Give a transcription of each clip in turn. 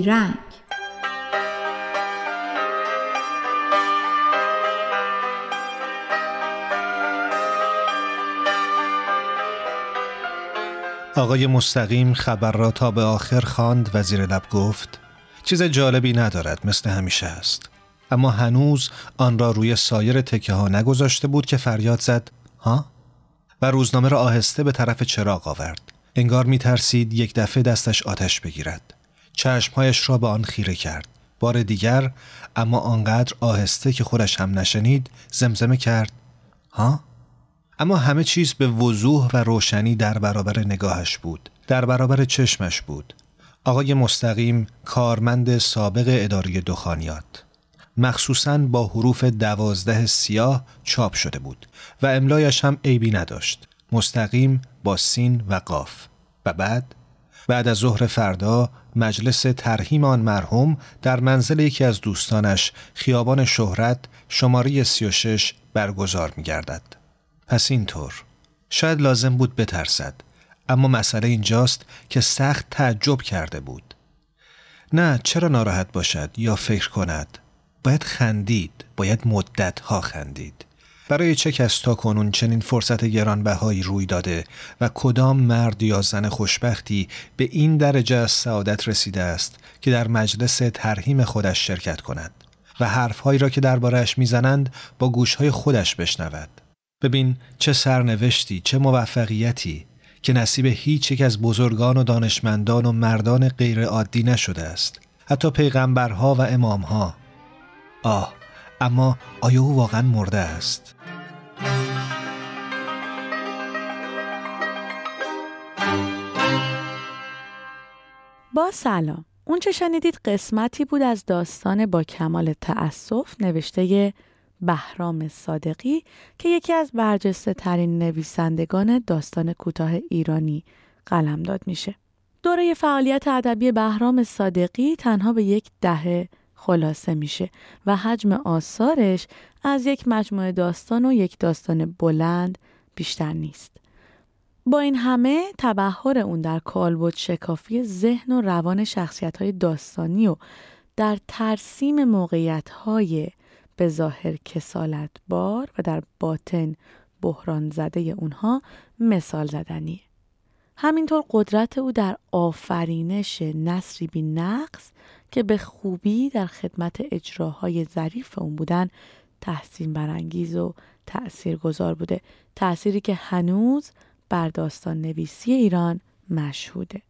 پیرنگ آقای مستقیم خبر را تا به آخر خواند و لب گفت چیز جالبی ندارد مثل همیشه است. اما هنوز آن را روی سایر تکه ها نگذاشته بود که فریاد زد ها؟ و روزنامه را آهسته به طرف چراغ آورد. انگار می ترسید یک دفعه دستش آتش بگیرد. چشمهایش را به آن خیره کرد. بار دیگر اما آنقدر آهسته که خودش هم نشنید زمزمه کرد. ها؟ اما همه چیز به وضوح و روشنی در برابر نگاهش بود. در برابر چشمش بود. آقای مستقیم کارمند سابق اداره دخانیات. مخصوصا با حروف دوازده سیاه چاپ شده بود و املایش هم عیبی نداشت. مستقیم با سین و قاف. و بعد؟ بعد از ظهر فردا مجلس ترهیم آن مرحوم در منزل یکی از دوستانش خیابان شهرت شماره 36 برگزار می گردد. پس اینطور. شاید لازم بود بترسد اما مسئله اینجاست که سخت تعجب کرده بود. نه چرا ناراحت باشد یا فکر کند؟ باید خندید باید مدت ها خندید. برای چه کس تا کنون چنین فرصت گرانبهایی روی داده و کدام مرد یا زن خوشبختی به این درجه از سعادت رسیده است که در مجلس ترهیم خودش شرکت کند و حرفهایی را که دربارهش می‌زنند با گوشهای خودش بشنود. ببین چه سرنوشتی چه موفقیتی که نصیب هیچ یک از بزرگان و دانشمندان و مردان غیر عادی نشده است. حتی پیغمبرها و امامها. آه اما آیا او واقعا مرده است؟ با سلام اون چه شنیدید قسمتی بود از داستان با کمال تأسف نوشته بهرام صادقی که یکی از برجسته ترین نویسندگان داستان کوتاه ایرانی قلمداد میشه. دوره فعالیت ادبی بهرام صادقی تنها به یک دهه خلاصه میشه و حجم آثارش از یک مجموعه داستان و یک داستان بلند بیشتر نیست. با این همه تبهر اون در کالبد شکافی ذهن و روان شخصیت های داستانی و در ترسیم موقعیت های به ظاهر کسالت بار و در باطن بحران زده اونها مثال زدنیه. همینطور قدرت او در آفرینش نصری بی نقص که به خوبی در خدمت اجراهای ظریف اون بودن تحسین برانگیز و تأثیر گذار بوده. تأثیری که هنوز بر داستان نویسی ایران مشهوده.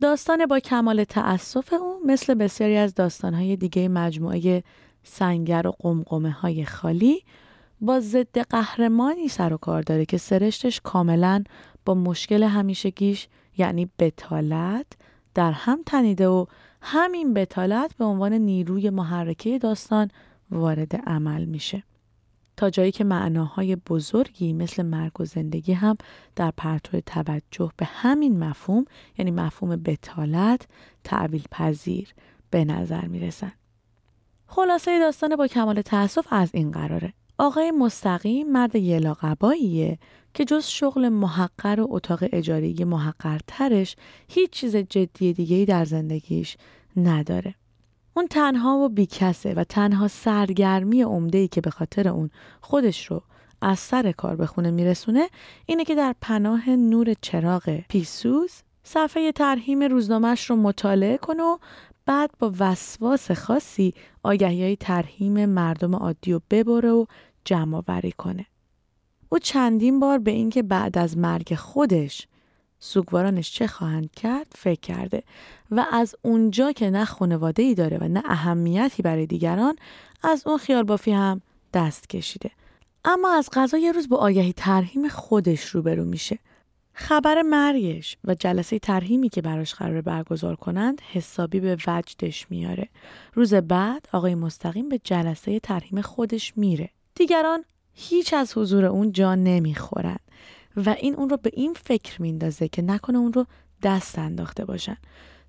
داستان با کمال تأسف او مثل بسیاری از داستانهای دیگه مجموعه سنگر و قمقمه های خالی با ضد قهرمانی سر و کار داره که سرشتش کاملا با مشکل همیشگیش یعنی بتالت در هم تنیده و همین بتالت به عنوان نیروی محرکه داستان وارد عمل میشه. تا جایی که معناهای بزرگی مثل مرگ و زندگی هم در پرتو توجه به همین مفهوم یعنی مفهوم بتالت تعویل پذیر به نظر می‌رسن. خلاصه داستان با کمال تاسف از این قراره. آقای مستقیم مرد یلاقباییه که جز شغل محقر و اتاق اجاری محقرترش هیچ چیز جدی دیگه در زندگیش نداره. اون تنها و بیکسه و تنها سرگرمی عمده که به خاطر اون خودش رو از سر کار به خونه میرسونه اینه که در پناه نور چراغ پیسوز صفحه ترهیم روزنامهش رو مطالعه کنه و بعد با وسواس خاصی آگهی های ترهیم مردم عادی رو ببره و جمع وری کنه. او چندین بار به اینکه بعد از مرگ خودش سوگوارانش چه خواهند کرد فکر کرده و از اونجا که نه خانواده ای داره و نه اهمیتی برای دیگران از اون خیال بافی هم دست کشیده. اما از غذا یه روز با آگهی ترهیم خودش روبرو میشه. خبر مرگش و جلسه ترهیمی که براش قرار برگزار کنند حسابی به وجدش میاره. روز بعد آقای مستقیم به جلسه ترهیم خودش میره. دیگران هیچ از حضور اون جا نمی‌خورن و این اون رو به این فکر میندازه که نکنه اون رو دست انداخته باشن.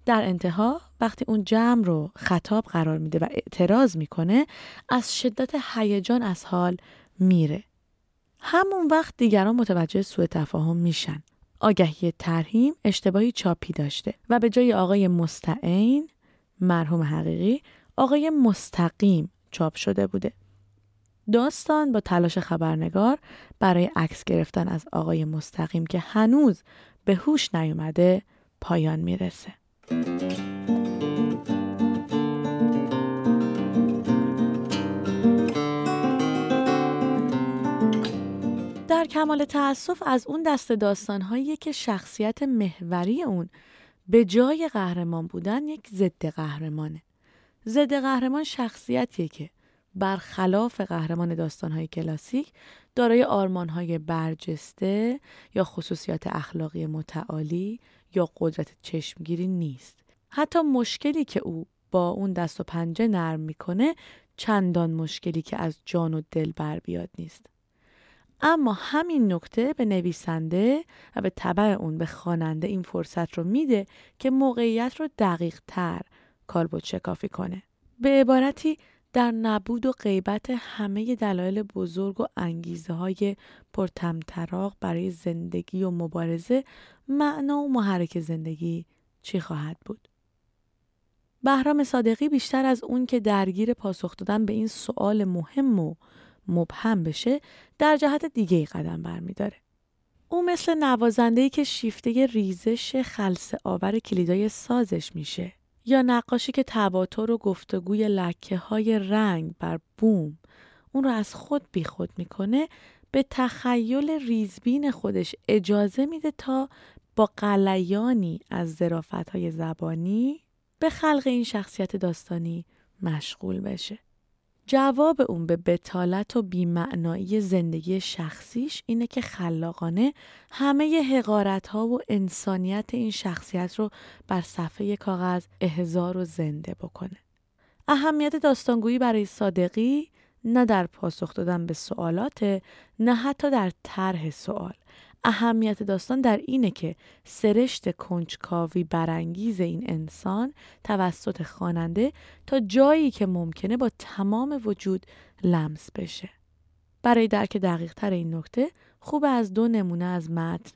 در انتها وقتی اون جمع رو خطاب قرار میده و اعتراض می‌کنه از شدت هیجان از حال میره. همون وقت دیگران متوجه سوء تفاهم میشن. آگهی ترهیم اشتباهی چاپی داشته و به جای آقای مستعین مرحوم حقیقی آقای مستقیم چاپ شده بوده. داستان با تلاش خبرنگار برای عکس گرفتن از آقای مستقیم که هنوز به هوش نیومده پایان می‌رسه. در کمال تأسف از اون دست داستانهایی که شخصیت محوری اون به جای قهرمان بودن یک ضد قهرمانه. ضد قهرمان شخصیتیه که برخلاف قهرمان داستانهای کلاسیک دارای آرمانهای برجسته یا خصوصیات اخلاقی متعالی یا قدرت چشمگیری نیست. حتی مشکلی که او با اون دست و پنجه نرم می‌کنه چندان مشکلی که از جان و دل بر بیاد نیست. اما همین نکته به نویسنده و به طبع اون به خواننده این فرصت رو میده که موقعیت رو دقیق تر کالبد شکافی کنه. به عبارتی در نبود و غیبت همه دلایل بزرگ و انگیزه های پرتمطراق برای زندگی و مبارزه معنا و محرک زندگی چی خواهد بود؟ بهرام صادقی بیشتر از اون که درگیر پاسخ دادن به این سوال مهم و مبهم بشه در جهت دیگه ای قدم برمیداره. او مثل نوازنده که شیفته ریزش خلص آور کلیدای سازش میشه یا نقاشی که تواتر و گفتگوی لکه های رنگ بر بوم اون رو از خود بیخود می‌کنه به تخیل ریزبین خودش اجازه میده تا با قلیانی از ذرافت های زبانی به خلق این شخصیت داستانی مشغول بشه. جواب اون به بتالت و بیمعنایی زندگی شخصیش اینه که خلاقانه همه حقارت ها و انسانیت این شخصیت رو بر صفحه کاغذ احزار و زنده بکنه. اهمیت داستانگویی برای صادقی نه در پاسخ دادن به سوالات نه حتی در طرح سوال اهمیت داستان در اینه که سرشت کنجکاوی برانگیز این انسان توسط خواننده تا جایی که ممکنه با تمام وجود لمس بشه. برای درک دقیق تر این نکته خوب از دو نمونه از متن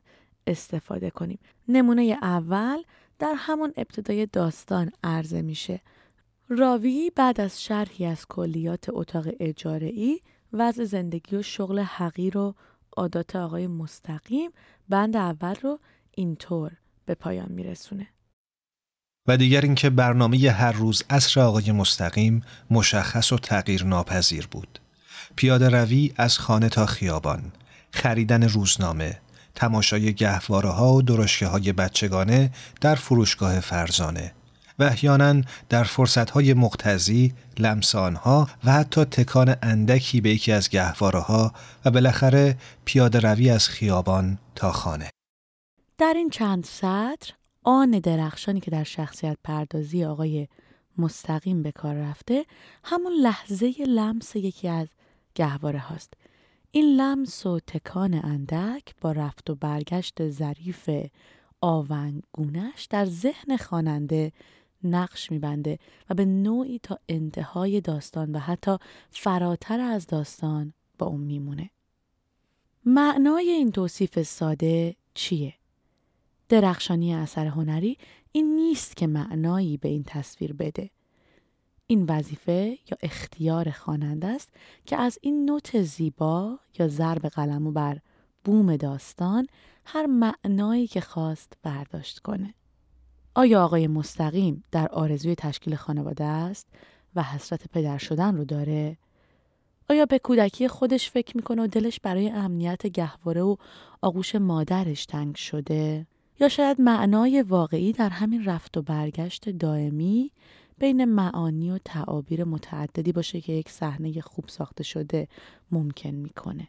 استفاده کنیم. نمونه اول در همون ابتدای داستان عرضه میشه. راوی بعد از شرحی از کلیات اتاق اجاره ای وضع زندگی و شغل حقیر رو عادات آقای مستقیم بند اول رو اینطور به پایان میرسونه. و دیگر اینکه برنامه هر روز اصر آقای مستقیم مشخص و تغییر ناپذیر بود. پیاده روی از خانه تا خیابان، خریدن روزنامه، تماشای گهواره ها و درشکه های بچگانه در فروشگاه فرزانه، و احیانا در فرصتهای مقتضی لمس آنها و حتی تکان اندکی به یکی از گهواره ها و بالاخره پیاده روی از خیابان تا خانه. در این چند سطر آن درخشانی که در شخصیت پردازی آقای مستقیم به کار رفته همون لحظه لمس یکی از گهواره هاست. این لمس و تکان اندک با رفت و برگشت ظریف آونگونش در ذهن خواننده نقش میبنده و به نوعی تا انتهای داستان و حتی فراتر از داستان با اون میمونه. معنای این توصیف ساده چیه؟ درخشانی اثر هنری این نیست که معنایی به این تصویر بده. این وظیفه یا اختیار خواننده است که از این نوت زیبا یا ضرب قلمو بر بوم داستان هر معنایی که خواست برداشت کنه. آیا آقای مستقیم در آرزوی تشکیل خانواده است و حسرت پدر شدن رو داره؟ آیا به کودکی خودش فکر می‌کنه و دلش برای امنیت گهواره و آغوش مادرش تنگ شده؟ یا شاید معنای واقعی در همین رفت و برگشت دائمی بین معانی و تعابیر متعددی باشه که یک صحنه خوب ساخته شده ممکن می‌کنه؟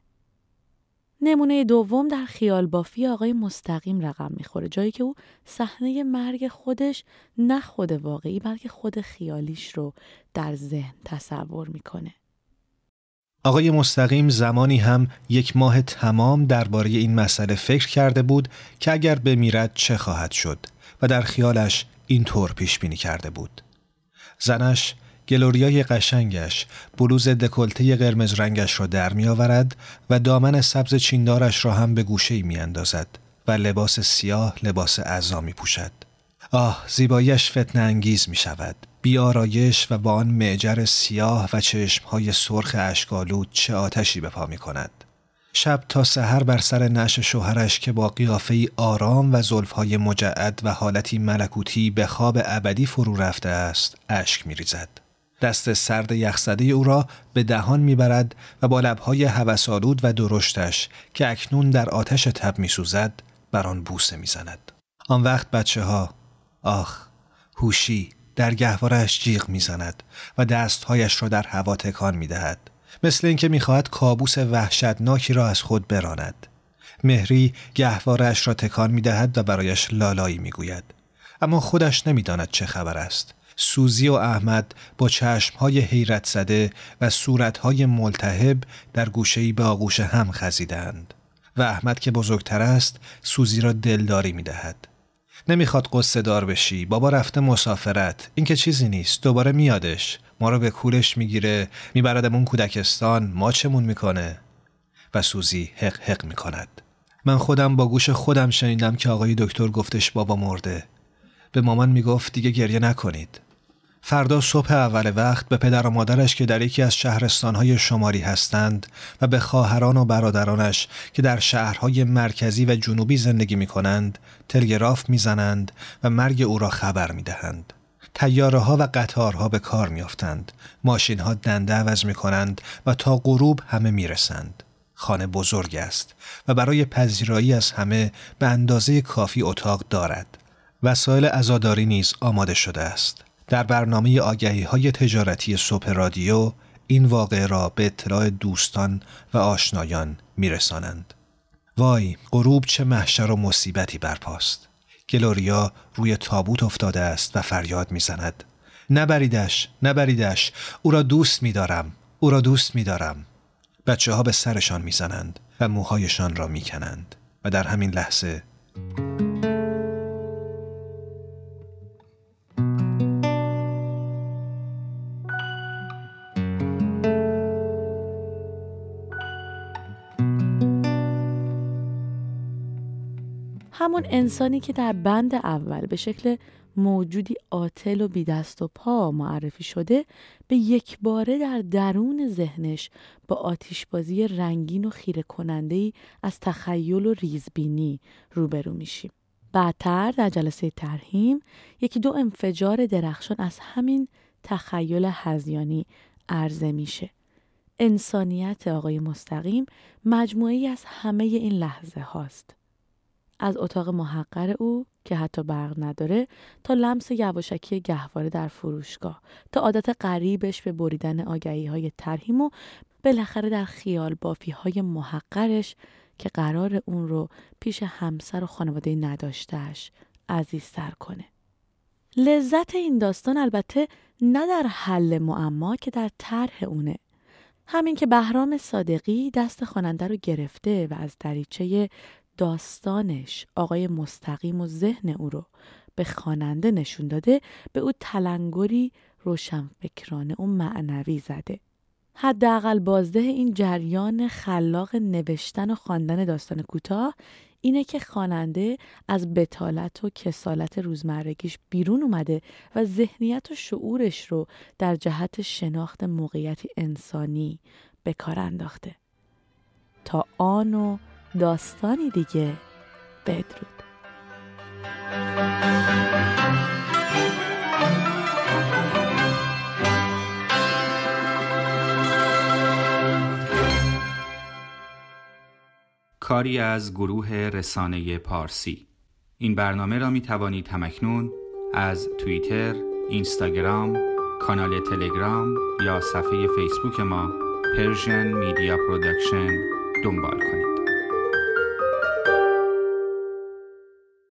نمونه دوم در خیال بافی آقای مستقیم رقم می‌خوره جایی که او صحنه مرگ خودش نه خود واقعی بلکه خود خیالیش رو در ذهن تصور می‌کنه. آقای مستقیم زمانی هم یک ماه تمام درباره این مسئله فکر کرده بود که اگر بمیرد چه خواهد شد و در خیالش این طور پیش بینی کرده بود. زنش گلوریای قشنگش بلوز دکلته قرمز رنگش را در می آورد و دامن سبز چیندارش را هم به گوشه می اندازد و لباس سیاه لباس اعضا می پوشد. آه زیباییش فتن انگیز می شود. بیارایش و با آن معجر سیاه و چشمهای سرخ اشکالود چه آتشی به پا می کند. شب تا سحر بر سر نش شوهرش که با قیافه آرام و زلفهای مجعد و حالتی ملکوتی به خواب ابدی فرو رفته است اشک می ریزد. دست سرد یخزده او را به دهان می‌برد و با لبهای هوسالود و درشتش که اکنون در آتش تب میسوزد بر آن بوسه می‌زند. آن وقت بچه ها آخ هوشی در گهوارش جیغ می‌زند و دستهایش را در هوا تکان می‌دهد مثل اینکه می‌خواهد کابوس وحشتناکی را از خود براند. مهری گهوارش را تکان می‌دهد و برایش لالایی می‌گوید. اما خودش نمی‌داند چه خبر است. سوزی و احمد با چشمهای حیرت زده و صورتهای ملتهب در گوشهی به آغوش هم خزیدند و احمد که بزرگتر است سوزی را دلداری می دهد. نمی‌خواد قصه دار بشی بابا رفته مسافرت این که چیزی نیست دوباره میادش ما رو به کولش می‌گیره میبردمون کودکستان ما چمون می‌کنه؟ و سوزی حق حق می‌کند. من خودم با گوش خودم شنیدم که آقای دکتر گفتش بابا مرده. به مامان می‌گفت دیگه گریه نکنید. فردا صبح اول وقت به پدر و مادرش که در یکی از شهرستانهای شماری هستند و به خواهران و برادرانش که در شهرهای مرکزی و جنوبی زندگی می کنند تلگراف می‌زنند و مرگ او را خبر می دهند. تیاره ها و قطارها به کار میافتند ماشین ها دنده عوض می کنند و تا غروب همه می رسند. خانه بزرگ است و برای پذیرایی از همه به اندازه کافی اتاق دارد. وسایل ازاداری نیز آماده شده است. در برنامه آگهی های تجارتی صبح رادیو این واقعه را به اطلاع دوستان و آشنایان میرسانند. وای غروب چه محشر و مصیبتی برپاست. گلوریا روی تابوت افتاده است و فریاد می‌زند. نبریدش نبریدش او را دوست میدارم او را دوست میدارم بچه ها به سرشان می‌زنند و موهایشان را می‌کنند و در همین لحظه همون انسانی که در بند اول به شکل موجودی عاطل و بی دست و پا معرفی شده به یک باره در درون ذهنش با آتیشبازی رنگین و خیره کننده ای از تخیل و ریزبینی روبرو میشیم. بعدتر در جلسه ترهیم یکی دو انفجار درخشان از همین تخیل هزیانی عرضه میشه. انسانیت آقای مستقیم مجموعی از همه این لحظه هاست. از اتاق محقر او که حتی برق نداره تا لمس یواشکی گهواره در فروشگاه تا عادت غریبش به بریدن آگهی های ترهیم و بالاخره در خیال بافی های محقرش که قرار اون رو پیش همسر و خانواده نداشتهش عزیزتر کنه. لذت این داستان البته نه در حل معما که در طرح اونه. همین که بهرام صادقی دست خواننده رو گرفته و از دریچه داستانش آقای مستقیم و ذهن او رو به خواننده نشون داده به او تلنگری روشنفکرانه و معنوی زده. حداقل بازده این جریان خلاق نوشتن و خواندن داستان کوتاه اینه که خواننده از بتالت و کسالت روزمرگیش بیرون اومده و ذهنیت و شعورش رو در جهت شناخت موقعیتی انسانی به کار انداخته. تا آن و داستانی دیگه. بدرود. کاری از گروه رسانه پارسی. این برنامه را می توانید همکنون از توییتر، اینستاگرام، کانال تلگرام یا صفحه فیسبوک ما پرژن میدیا پرودکشن دنبال کنید.